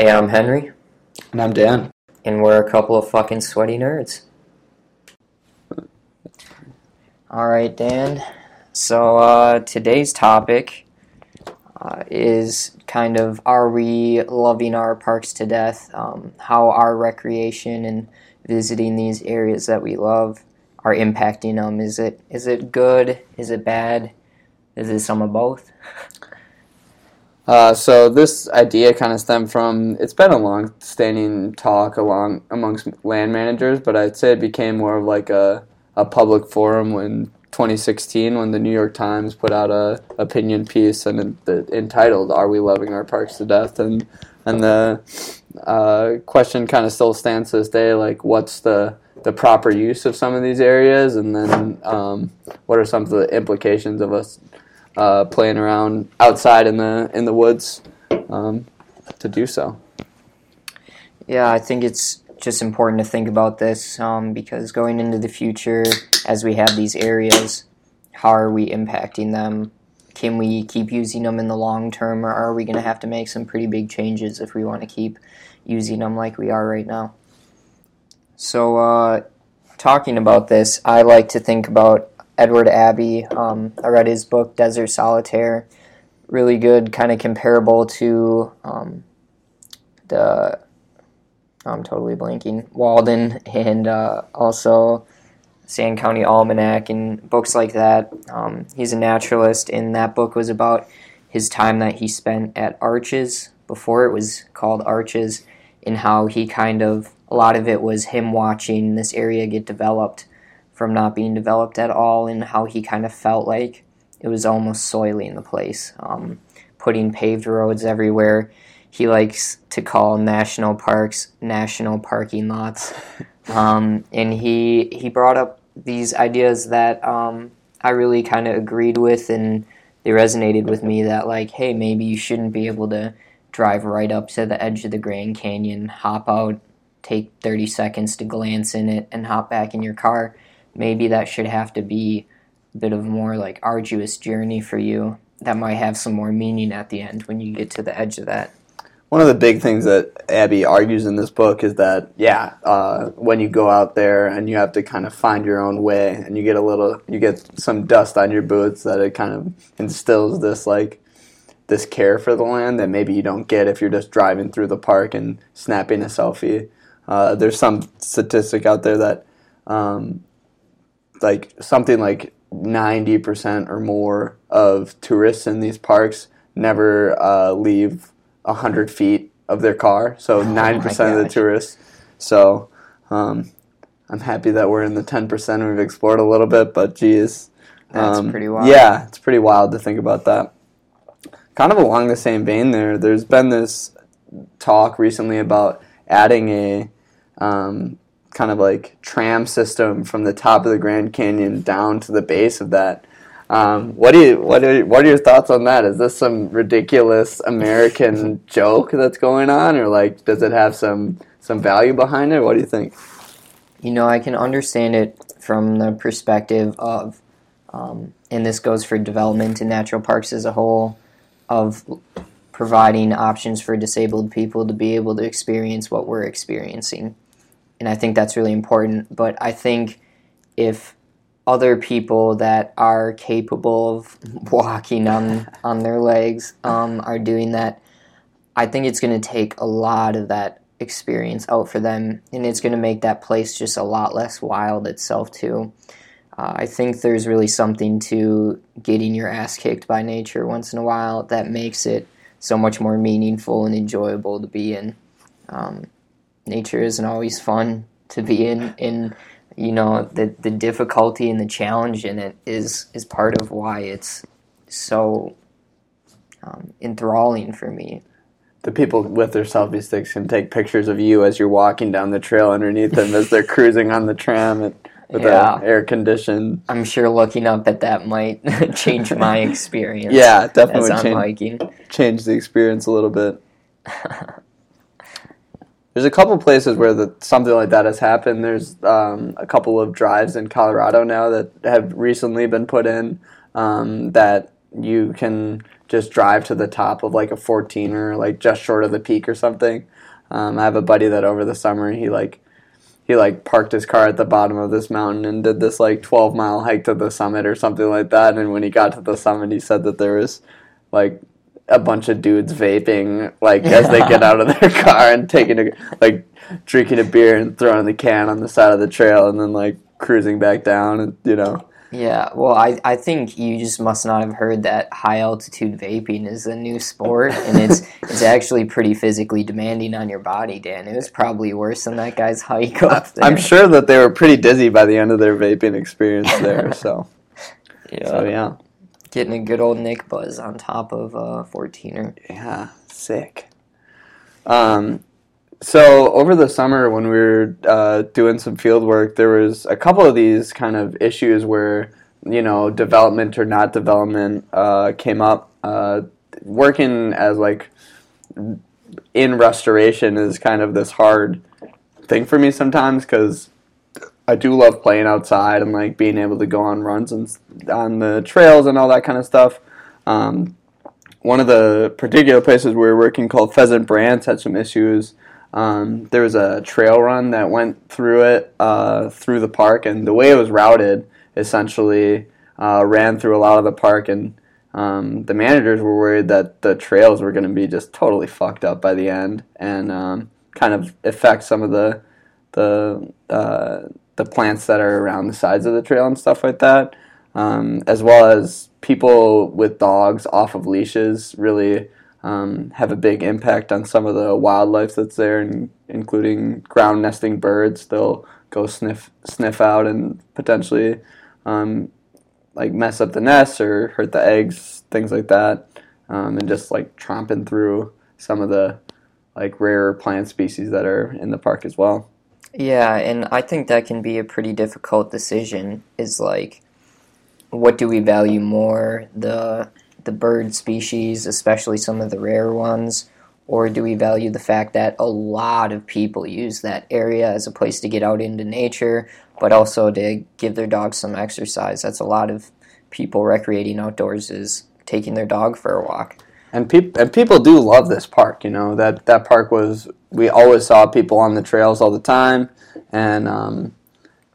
Hey, I'm Henry, And I'm Dan. and we're a couple of fucking sweaty nerds. Alright, Dan. So, uh, today's topic uh, is kind of are we loving our parks to death? Um, how our recreation and visiting these areas that we love are impacting them? Is it is it good? Is it bad? Is it some of both? Uh, so this idea kind of stemmed from it's been a long-standing talk along amongst land managers, but I'd say it became more of like a, a public forum when 2016 when the New York Times put out a opinion piece and the, entitled "Are we loving our parks to death?" and and the uh, question kind of still stands to this day, like what's the the proper use of some of these areas, and then um, what are some of the implications of us uh, playing around outside in the in the woods um, to do so. Yeah, I think it's just important to think about this um, because going into the future, as we have these areas, how are we impacting them? Can we keep using them in the long term, or are we going to have to make some pretty big changes if we want to keep using them like we are right now? So, uh, talking about this, I like to think about Edward Abbey. Um, I read his book, Desert Solitaire. Really good, kind of comparable to um, the I'm totally blanking. Walden and uh, also Sand County Almanac and books like that. Um, he's a naturalist, and that book was about his time that he spent at Arches before it was called Arches, and how he kind of a lot of it was him watching this area get developed from not being developed at all, and how he kind of felt like it was almost soiling the place, um, putting paved roads everywhere he likes to call national parks national parking lots. Um, and he he brought up these ideas that um, I really kind of agreed with, and they resonated with me. That like, hey, maybe you shouldn't be able to drive right up to the edge of the Grand Canyon, hop out, take 30 seconds to glance in it, and hop back in your car. Maybe that should have to be a bit of a more like arduous journey for you. That might have some more meaning at the end when you get to the edge of that one of the big things that Abbey argues in this book is that yeah, uh, when you go out there and you have to kind of find your own way, and you get a little, you get some dust on your boots, that it kind of instills this like this care for the land that maybe you don't get if you're just driving through the park and snapping a selfie. Uh, there's some statistic out there that um, like something like 90% or more of tourists in these parks never uh, leave 100 feet of their car, so 90% of the tourists. So um, I'm happy that we're in the 10%. We've explored a little bit, but geez. That's um, pretty wild. Yeah, it's pretty wild to think about that. Kind of along the same vein there, there's been this talk recently about adding a um, kind of like tram system from the top of the Grand Canyon down to the base of that. Um, what do you what are what are your thoughts on that? Is this some ridiculous American joke that's going on, or like does it have some some value behind it? What do you think? You know, I can understand it from the perspective of, um, and this goes for development in natural parks as a whole, of providing options for disabled people to be able to experience what we're experiencing, and I think that's really important. But I think if other people that are capable of walking on on their legs um, are doing that. I think it's going to take a lot of that experience out for them, and it's going to make that place just a lot less wild itself too. Uh, I think there's really something to getting your ass kicked by nature once in a while that makes it so much more meaningful and enjoyable to be in. Um, nature isn't always fun to be in, and you know the the difficulty and the challenge in it is is part of why it's so um, enthralling for me. The people with their selfie sticks can take pictures of you as you're walking down the trail underneath them as they're cruising on the tram and, with Yeah. the air conditioned. I'm sure looking up at that might change my experience. Yeah, definitely change, hiking. change the experience a little bit. There's a couple places where the, something like that has happened. There's um, a couple of drives in Colorado now that have recently been put in um, that you can just drive to the top of like a 14er, like just short of the peak or something. Um, I have a buddy that over the summer he like he like parked his car at the bottom of this mountain and did this like 12 mile hike to the summit or something like that. And when he got to the summit, he said that there was like a bunch of dudes vaping like yeah. as they get out of their car and taking a like drinking a beer and throwing the can on the side of the trail and then like cruising back down and you know yeah, well, I, I think you just must not have heard that high altitude vaping is a new sport, and it's it's actually pretty physically demanding on your body, Dan. It was probably worse than that guy's hike up there. I'm sure that they were pretty dizzy by the end of their vaping experience there. So, yeah, so, yeah, getting a good old Nick buzz on top of a 14er. Yeah, sick. Um, so over the summer when we were uh, doing some field work, there was a couple of these kind of issues where you know development or not development uh, came up. Uh, working as like in restoration is kind of this hard thing for me sometimes because I do love playing outside and like being able to go on runs and on the trails and all that kind of stuff. Um, one of the particular places we were working called Pheasant Branch had some issues um, there was a trail run that went through it, uh, through the park, and the way it was routed essentially uh, ran through a lot of the park, and um, the managers were worried that the trails were going to be just totally fucked up by the end, and um, kind of affect some of the the uh, the plants that are around the sides of the trail and stuff like that, um, as well as people with dogs off of leashes really um, have a big impact on some of the wildlife that's there, and including ground nesting birds. They'll go sniff sniff out and potentially um, like mess up the nests or hurt the eggs, things like that, um, and just like tromping through some of the like rarer plant species that are in the park as well. Yeah, and I think that can be a pretty difficult decision. Is like, what do we value more, the the bird species, especially some of the rare ones? Or do we value the fact that a lot of people use that area as a place to get out into nature, but also to give their dogs some exercise? That's a lot of people recreating outdoors is taking their dog for a walk. And people and people do love this park. You know that that park was we always saw people on the trails all the time, and um,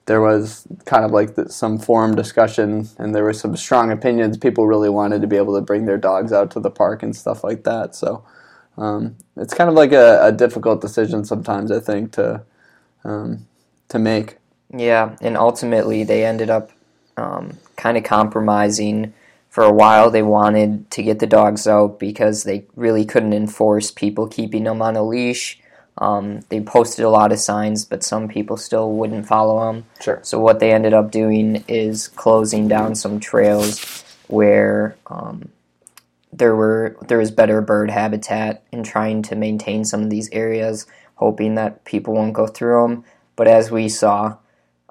there was kind of like the, some forum discussion and there were some strong opinions. People really wanted to be able to bring their dogs out to the park and stuff like that. So um, it's kind of like a, a, difficult decision sometimes, I think, to um, to make. Yeah, and ultimately they ended up um, kind of compromising. For a while, they wanted to get the dogs out because they really couldn't enforce people keeping them on a leash um, they posted a lot of signs, but some people still wouldn't follow them. Sure. So what they ended up doing is closing down some trails where um, there were there was better bird habitat and trying to maintain some of these areas, hoping that people won't go through them. But as we saw,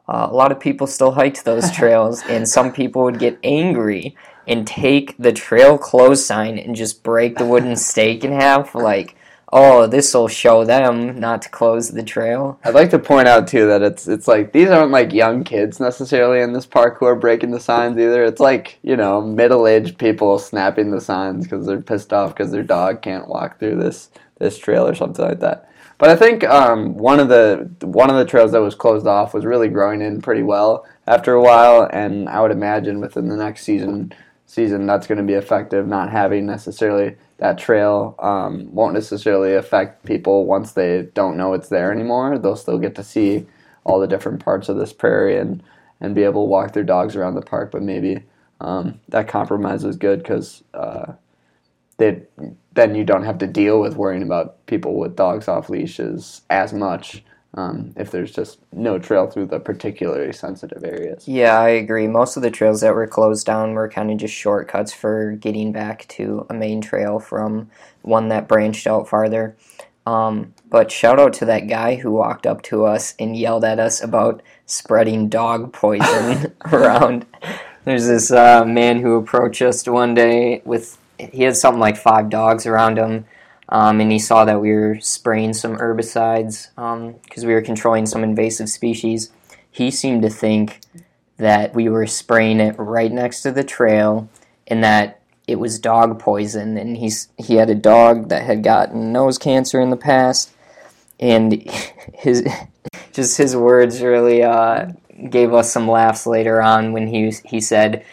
uh, a lot of people still hiked those trails, and some people would get angry and take the trail close sign and just break the wooden stake in half, like oh, this will show them not to close the trail. I'd like to point out too that it's it's like these aren't like young kids necessarily in this park who are breaking the signs either. It's like you know middle aged people snapping the signs because they're pissed off because their dog can't walk through this this trail or something like that. But I think um, one of the one of the trails that was closed off was really growing in pretty well after a while, and I would imagine within the next season season that's going to be effective. Not having necessarily that trail um, won't necessarily affect people once they don't know it's there anymore. They'll still get to see all the different parts of this prairie and and be able to walk their dogs around the park. But maybe um, that compromise is good because uh, they then you don't have to deal with worrying about people with dogs off leashes as much um, if there's just no trail through the particularly sensitive areas. Yeah, I agree. Most of the trails that were closed down were kind of just shortcuts for getting back to a main trail from one that branched out farther. Um, but shout out to that guy who walked up to us and yelled at us about spreading dog poison around. There's this uh, man who approached us one day with he had something like five dogs around him um, and he saw that we were spraying some herbicides because um, we were controlling some invasive species. He seemed to think that we were spraying it right next to the trail and that it was dog poison, and he's he had a dog that had gotten nose cancer in the past, and his just his words really uh, gave us some laughs later on when he he said,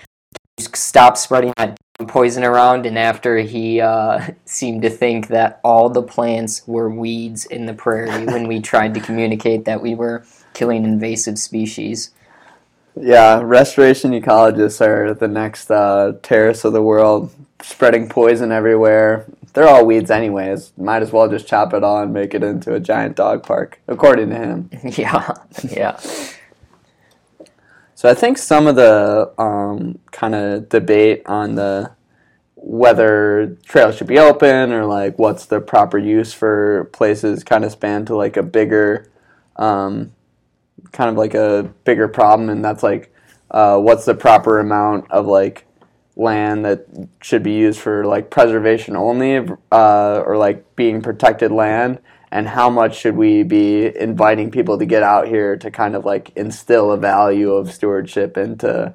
"Stop spreading that poison around." And after he uh, seemed to think that all the plants were weeds in the prairie when we tried to communicate that we were killing invasive species. Yeah, restoration ecologists are the next uh, terrorists of the world, spreading poison everywhere. They're all weeds, anyways. Might as well just chop it all and make it into a giant dog park, according to him. yeah, yeah. So I think some of the um, kind of debate on the whether trails should be open or like what's the proper use for places kind of span to like a bigger um, kind of like a bigger problem, and that's like uh, what's the proper amount of like land that should be used for like preservation only, uh, or like being protected land, and how much should we be inviting people to get out here to kind of like instill a value of stewardship into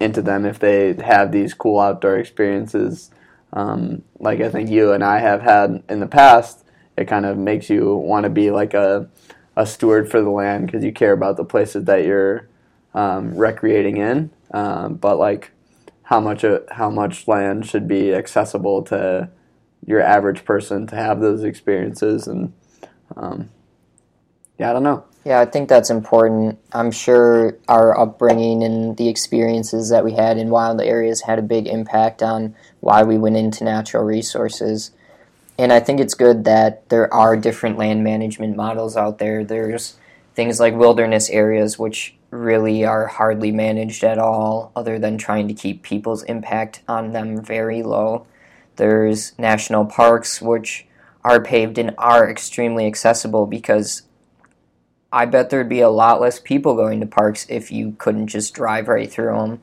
into them if they have these cool outdoor experiences. Um, like I think you and I have had in the past, it kind of makes you want to be like a a steward for the land because you care about the places that you're um, recreating in. Um, but like how much uh, how much land should be accessible to your average person to have those experiences and um, yeah, I don't know. Yeah, I think that's important. I'm sure our upbringing and the experiences that we had in wild areas had a big impact on why we went into natural resources and I think it's good that there are different land management models out there. There's things like wilderness areas, which really are hardly managed at all, other than trying to keep people's impact on them very low. There's national parks, which are paved and are extremely accessible because I bet there'd be a lot less people going to parks if you couldn't just drive right through them.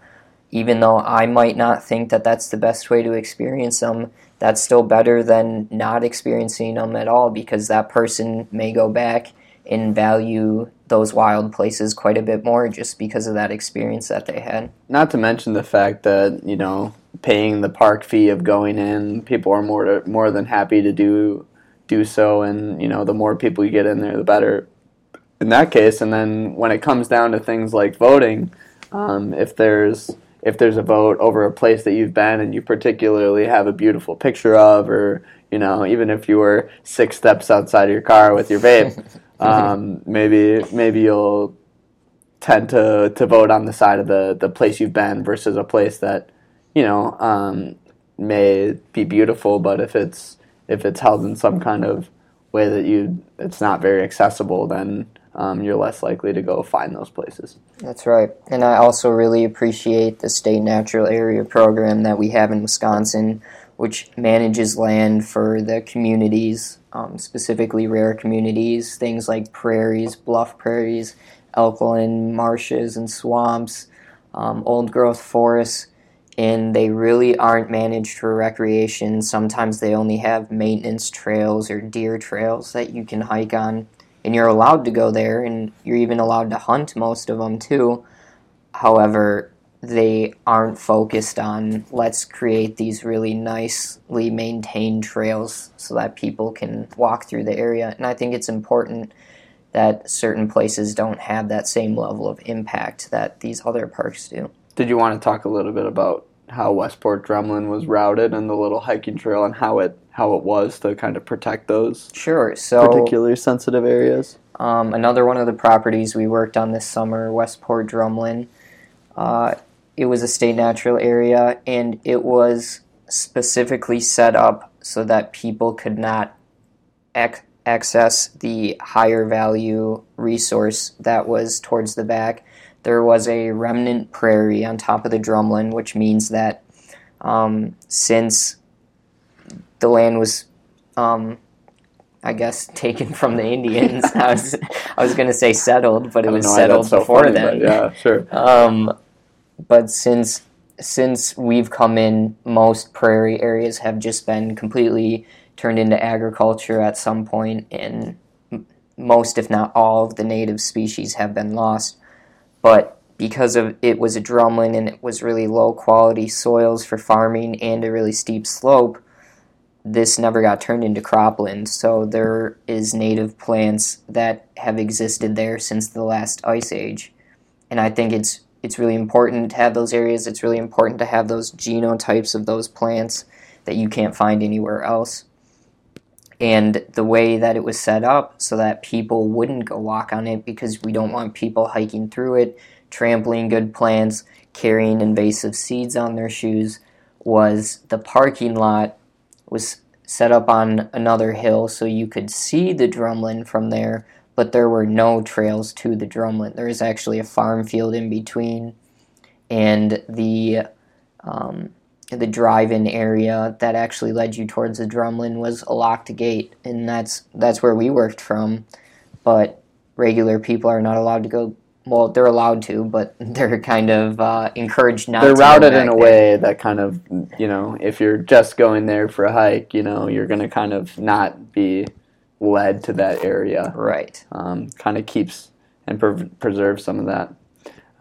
Even though I might not think that that's the best way to experience them, that's still better than not experiencing them at all because that person may go back and value those wild places quite a bit more just because of that experience that they had. Not to mention the fact that, you know, paying the park fee of going in, people are more to, more than happy to do do so and, you know, the more people you get in there the better. In that case, and then when it comes down to things like voting, um, if there's if there's a vote over a place that you've been and you particularly have a beautiful picture of, or you know, even if you were six steps outside of your car with your vape, um, maybe maybe you'll tend to, to vote on the side of the, the place you've been versus a place that you know um, may be beautiful, but if it's if it's held in some kind of way that you it's not very accessible, then um, you're less likely to go find those places. That's right. And I also really appreciate the state natural area program that we have in Wisconsin, which manages land for the communities, um, specifically rare communities, things like prairies, bluff prairies, alkaline marshes and swamps, um, old growth forests. And they really aren't managed for recreation. Sometimes they only have maintenance trails or deer trails that you can hike on and you're allowed to go there, and you're even allowed to hunt most of them too. However, they aren't focused on let's create these really nicely maintained trails so that people can walk through the area. And I think it's important that certain places don't have that same level of impact that these other parks do. Did you want to talk a little bit about how Westport Drumlin was routed and the little hiking trail and how it how it was to kind of protect those sure so particularly sensitive areas. Um, another one of the properties we worked on this summer, Westport Drumlin. Uh, it was a state natural area, and it was specifically set up so that people could not ac- access the higher value resource that was towards the back there was a remnant prairie on top of the drumlin, which means that um, since the land was, um, I guess, taken from the Indians, I was I was going to say settled, but it was settled so before funny, then. Yeah, sure. Um, but since since we've come in, most prairie areas have just been completely turned into agriculture at some point, and most, if not all, of the native species have been lost. But because of it was a drumlin and it was really low quality soils for farming and a really steep slope, this never got turned into cropland. So there is native plants that have existed there since the last ice age. And I think it's it's really important to have those areas. It's really important to have those genotypes of those plants that you can't find anywhere else. And the way that it was set up so that people wouldn't go walk on it because we don't want people hiking through it, trampling good plants, carrying invasive seeds on their shoes was the parking lot was set up on another hill so you could see the drumlin from there, but there were no trails to the drumlin. There was actually a farm field in between, and the um, the drive-in area that actually led you towards the drumlin was a locked gate, and that's that's where we worked from. But regular people are not allowed to go well, they're allowed to, but they're kind of uh, encouraged not. They're to routed in a there. way that kind of, you know, if you're just going there for a hike, you know, you're going to kind of not be led to that area. Right. Um, kind of keeps and pre- preserves some of that.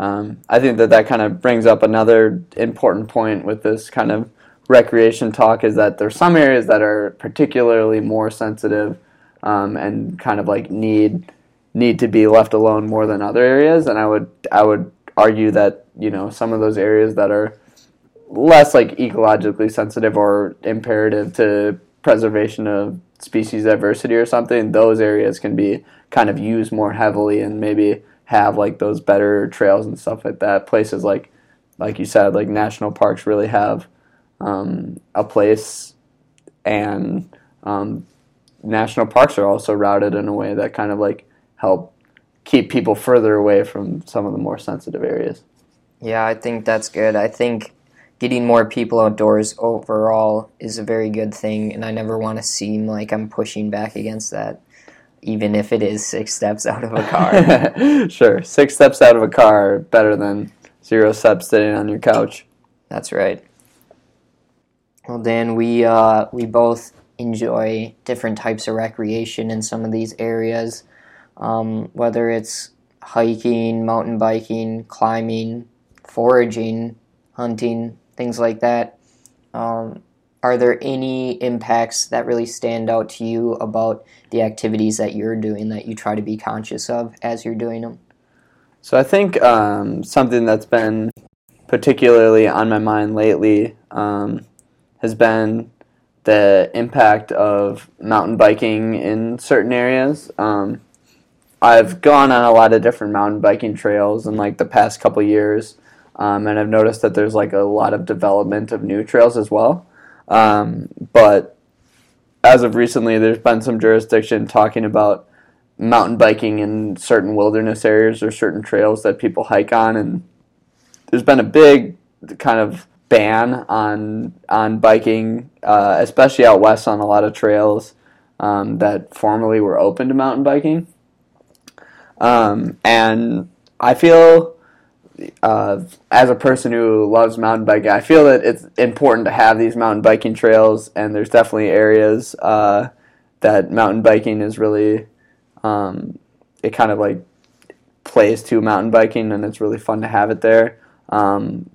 Um, I think that that kind of brings up another important point with this kind of recreation talk is that there's some areas that are particularly more sensitive um, and kind of like need need to be left alone more than other areas. And I would I would argue that you know some of those areas that are less like ecologically sensitive or imperative to preservation of species diversity or something those areas can be kind of used more heavily and maybe have like those better trails and stuff like that places like like you said like national parks really have um, a place and um, national parks are also routed in a way that kind of like help keep people further away from some of the more sensitive areas. Yeah, I think that's good. I think getting more people outdoors overall is a very good thing, and I never want to seem like I'm pushing back against that, even if it is six steps out of a car. sure, six steps out of a car better than zero steps sitting on your couch. That's right. Well, Dan, we uh, we both enjoy different types of recreation in some of these areas um, whether it's hiking, mountain biking, climbing, foraging, hunting, things like that. Um, are there any impacts that really stand out to you about the activities that you're doing that you try to be conscious of as you're doing them? So I think um, something that's been particularly on my mind lately um, has been the impact of mountain biking in certain areas. Um, I've gone on a lot of different mountain biking trails in like the past couple years, um, and I've noticed that there's like a lot of development of new trails as well. Um, but as of recently, there's been some jurisdiction talking about mountain biking in certain wilderness areas or certain trails that people hike on, and there's been a big kind of ban on on biking, uh, especially out west on a lot of trails um, that formerly were open to mountain biking. Um, and I feel, uh, as a person who loves mountain biking, I feel that it's important to have these mountain biking trails, and there's definitely areas uh, that mountain biking is really, um, it kind of like plays to mountain biking, and it's really fun to have it there. Um,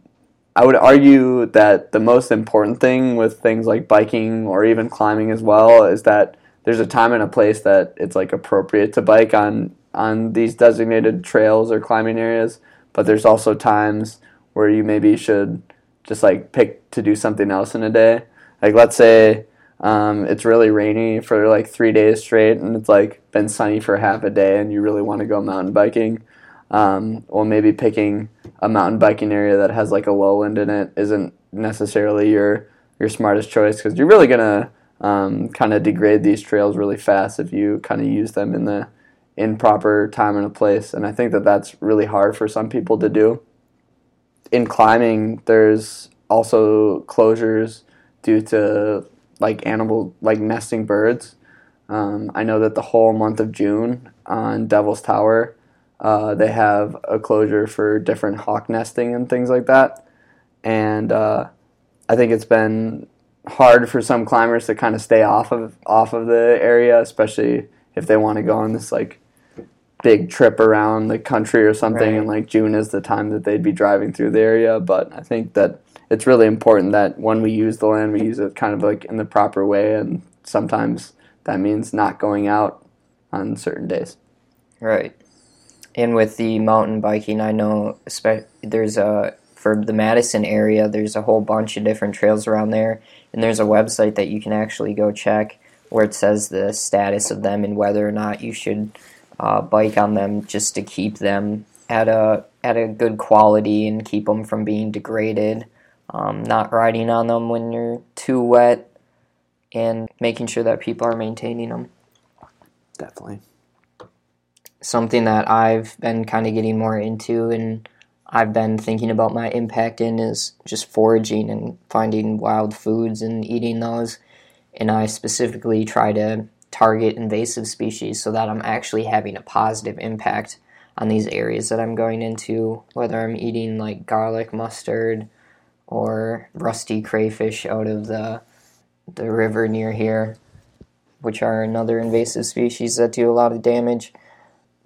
I would argue that the most important thing with things like biking or even climbing as well is that there's a time and a place that it's like appropriate to bike on on these designated trails or climbing areas, but there's also times where you maybe should just like pick to do something else in a day. Like let's say um, it's really rainy for like three days straight, and it's like been sunny for half a day, and you really want to go mountain biking. Um, or maybe picking a mountain biking area that has like a lowland in it isn't necessarily your your smartest choice because you're really gonna um, kind of degrade these trails really fast if you kind of use them in the in proper time and a place. And I think that that's really hard for some people to do. In climbing, there's also closures due to like animal, like nesting birds. Um, I know that the whole month of June on Devil's Tower, uh, they have a closure for different hawk nesting and things like that. And uh, I think it's been hard for some climbers to kind of stay off of off of the area, especially if they want to go on this like big trip around the country or something, Right. and like June is the time that they'd be driving through the area. But I think that it's really important that when we use the land, we use it kind of like in the proper way, and sometimes that means not going out on certain days. Right. And with the mountain biking, I know there's a for the Madison area. There's a whole bunch of different trails around there, and there's a website that you can actually go check where it says the status of them and whether or not you should uh, bike on them just to keep them at a at a good quality and keep them from being degraded. Um, not riding on them when you're too wet, and making sure that people are maintaining them Definitely. something that I've been kind of getting more into and I've been thinking about my impact in is just foraging and finding wild foods and eating those. And I specifically try to target invasive species so that I'm actually having a positive impact on these areas that I'm going into, whether I'm eating like garlic mustard or rusty crayfish out of the the river near here, which are another invasive species that do a lot of damage.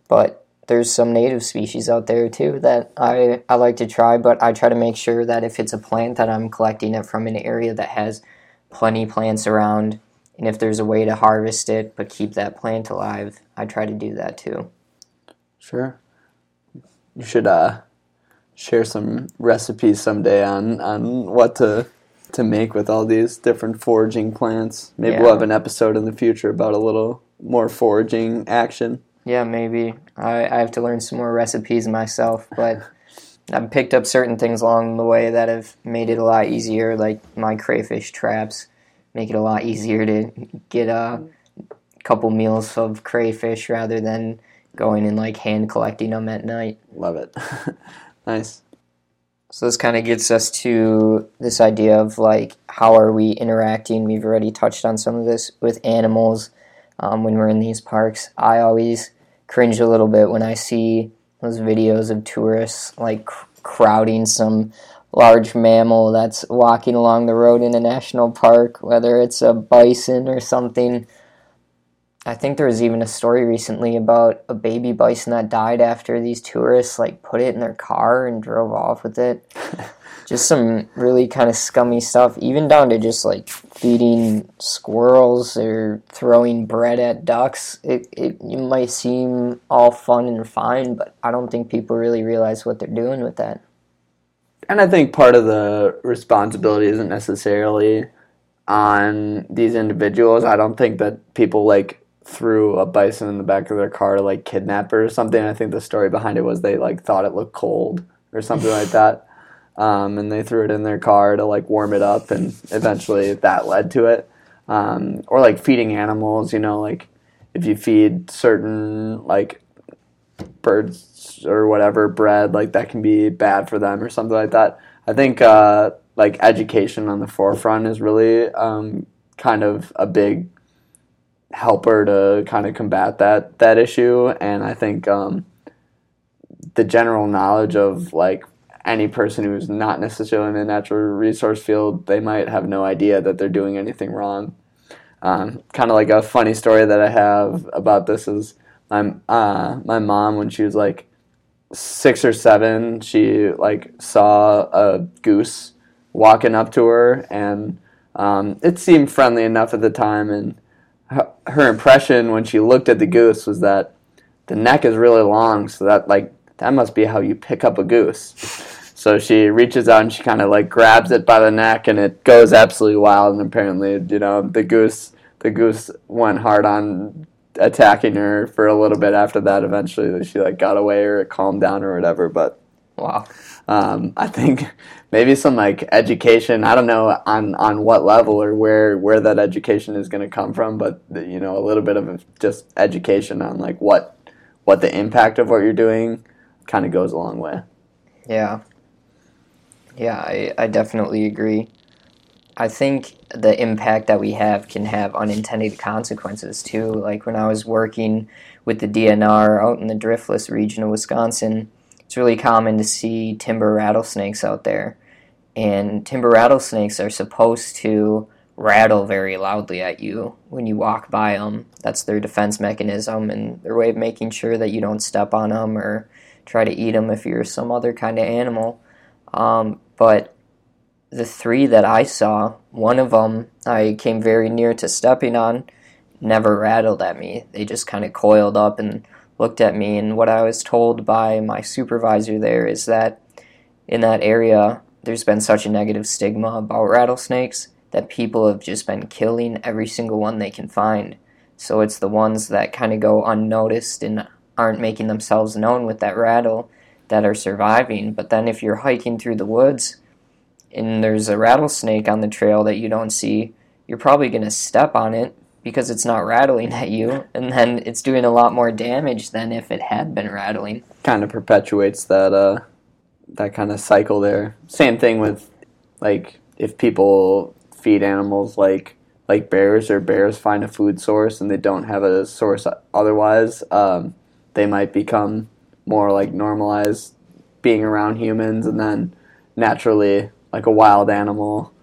But there's some native species out there too that I, I like to try, but I try to make sure that if it's a plant that I'm collecting it from an area that has plenty plants around, and if there's a way to harvest it but keep that plant alive, I try to do that too. Sure. You should uh, share some recipes someday on, on what to to make with all these different foraging plants. Maybe we'll have an episode in the future about a little more foraging action. Yeah, maybe. I, I have to learn some more recipes myself, but I've picked up certain things along the way that have made it a lot easier, like my crayfish traps make it a lot easier to get a couple meals of crayfish rather than going and like hand collecting them at night. Love it. nice. So this kind of gets us to this idea of like how are we interacting? We've already touched on some of this with animals um, when we're in these parks. I always cringe a little bit when I see those videos of tourists like cr- crowding some large mammal that's walking along the road in a national park, whether it's a bison or something. I think there was even a story recently about a baby bison that died after these tourists like put it in their car and drove off with it. just some really kind of scummy stuff, even down to just like feeding squirrels or throwing bread at ducks. It, it, it might seem all fun and fine, but I don't think people really realize what they're doing with that. And I think part of the responsibility isn't necessarily on these individuals. I don't think that people like threw a bison in the back of their car to like kidnap it or something. I think the story behind it was they like thought it looked cold or something like that. Um, and they threw it in their car to like warm it up, and eventually that led to it. Um, or like feeding animals, you know, like if you feed certain like birds or whatever bread, like that can be bad for them or something like that. I think uh, like education on the forefront is really um, kind of a big helper to kind of combat that that issue, and I think um, the general knowledge of like any person who's not necessarily in the natural resource field, they might have no idea that they're doing anything wrong. Um, kind of like a funny story that I have about this is my uh, my mom when she was like six or seven, she like saw a goose walking up to her, and um, it seemed friendly enough at the time. And her, her impression when she looked at the goose was that the neck is really long, so that like that must be how you pick up a goose. So she reaches out and she kind of like grabs it by the neck, and it goes absolutely wild. And apparently, you know, the goose the goose went hard on attacking her for a little bit after that. Eventually, she like got away or it calmed down or whatever. But Wow. um, I think maybe some like education. I don't know on on what level or where where that education is going to come from, but you know, a little bit of just education on like what what the impact of what you're doing kind of goes a long way. Yeah. Yeah, I, I definitely agree. I think the impact that we have can have unintended consequences too. Like when I was working with the DNR out in the driftless region of Wisconsin, it's really common to see timber rattlesnakes out there. And timber rattlesnakes are supposed to rattle very loudly at you when you walk by them. That's their defense mechanism and their way of making sure that you don't step on them or try to eat them if you're some other kind of animal. Um, but the three that I saw, one of them I came very near to stepping on, never rattled at me. They just kind of coiled up and looked at me. And what I was told by my supervisor there is that in that area, there's been such a negative stigma about rattlesnakes that people have just been killing every single one they can find. So it's the ones that kind of go unnoticed and aren't making themselves known with that rattle that are surviving. But then if you're hiking through the woods and there's a rattlesnake on the trail that you don't see, you're probably going to step on it because it's not rattling at you and then it's doing a lot more damage than if it had been rattling. Kind of perpetuates that uh that kind of cycle there. Same thing with like if people feed animals like like bears or bears find a food source and they don't have a source otherwise, um, they might become more like normalized being around humans and then naturally like a wild animal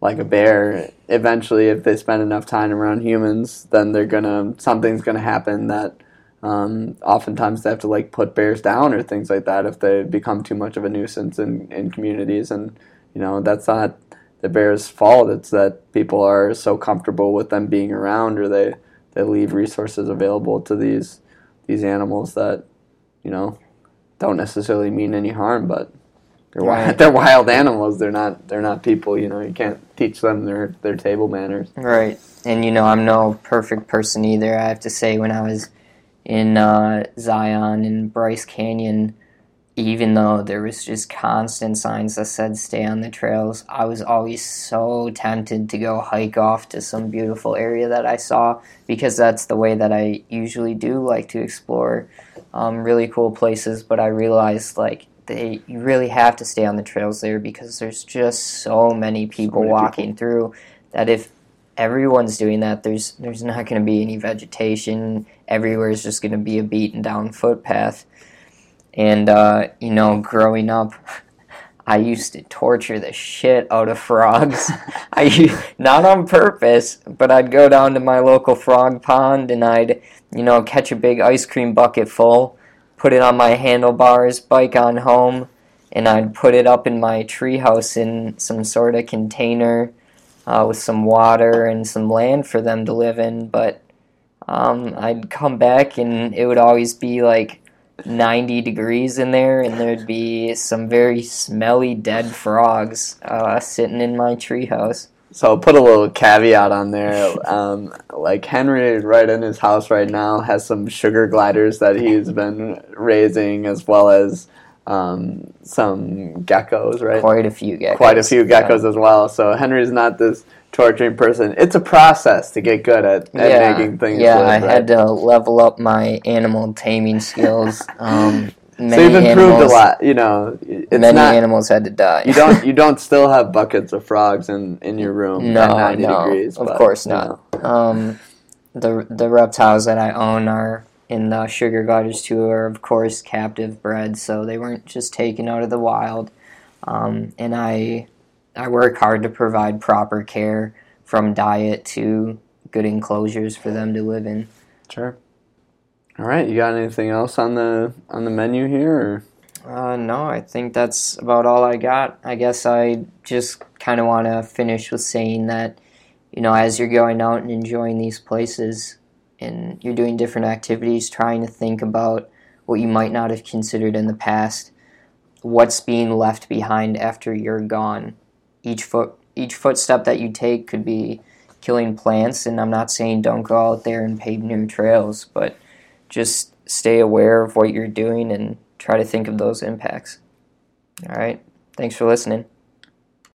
like a bear. Eventually if they spend enough time around humans then they're gonna something's gonna happen that um, oftentimes they have to like put bears down or things like that if they become too much of a nuisance in, in communities. And you know that's not the bears fault. It's that people are so comfortable with them being around or they they leave resources available to these these animals that you know don't necessarily mean any harm but they're wild, they're wild animals they're not they're not people you know you can't teach them their their table manners Right. And you know, I'm no perfect person either. I have to say, when I was in uh, Zion and Bryce Canyon, even though there was just constant signs that said stay on the trails, I was always so tempted to go hike off to some beautiful area that I saw because that's the way that I usually do like to explore um, really cool places. But I realized like they you really have to stay on the trails there because there's just so many people many walking through that if everyone's doing that there's there's not going to be any vegetation. Everywhere is just going to be a beaten down footpath. And uh, you know growing up i used to torture the shit out of frogs. I not on purpose but i'd go down to my local frog pond and i'd you know catch a big ice cream bucket full put it on my handlebars bike on home and i'd put it up in my treehouse in some sort of container uh, with some water and some land for them to live in. But um, I'd come back and it would always be like 90 degrees in there, and there'd be some very smelly dead frogs uh, sitting in my treehouse. So I'll put a little caveat on there. Um, like Henry, right in his house right now, has some sugar gliders that he's been raising, as well as um, some geckos. Right, Quite a few geckos. quite a few Yeah. geckos as well. So Henry's not this torturing person. It's a process to get good at, at yeah, making things. yeah, live, I right? had to level up my animal taming skills. Um, many So you've improved animals, a lot. You know, it's Many not. animals had to die. you don't. You don't still have buckets of frogs in, in your room No, at ninety no, degrees. of but, course you not. know. Um, the the reptiles that I own are in the sugar gliders too are of course captive bred, so they weren't just taken out of the wild. Um, and I I work hard to provide proper care from diet to good enclosures for them to live in. Sure. All right. You got anything else on the on the menu here? Uh, no, I think that's about all I got. I guess I just kind of want to finish with saying that, you know, as you're going out and enjoying these places and you're doing different activities, trying to think about what you might not have considered in the past, what's being left behind after you're gone. Each foot, each footstep that you take could be killing plants, and I'm not saying don't go out there and pave new trails, but just stay aware of what you're doing and try to think of those impacts. All right. Thanks for listening.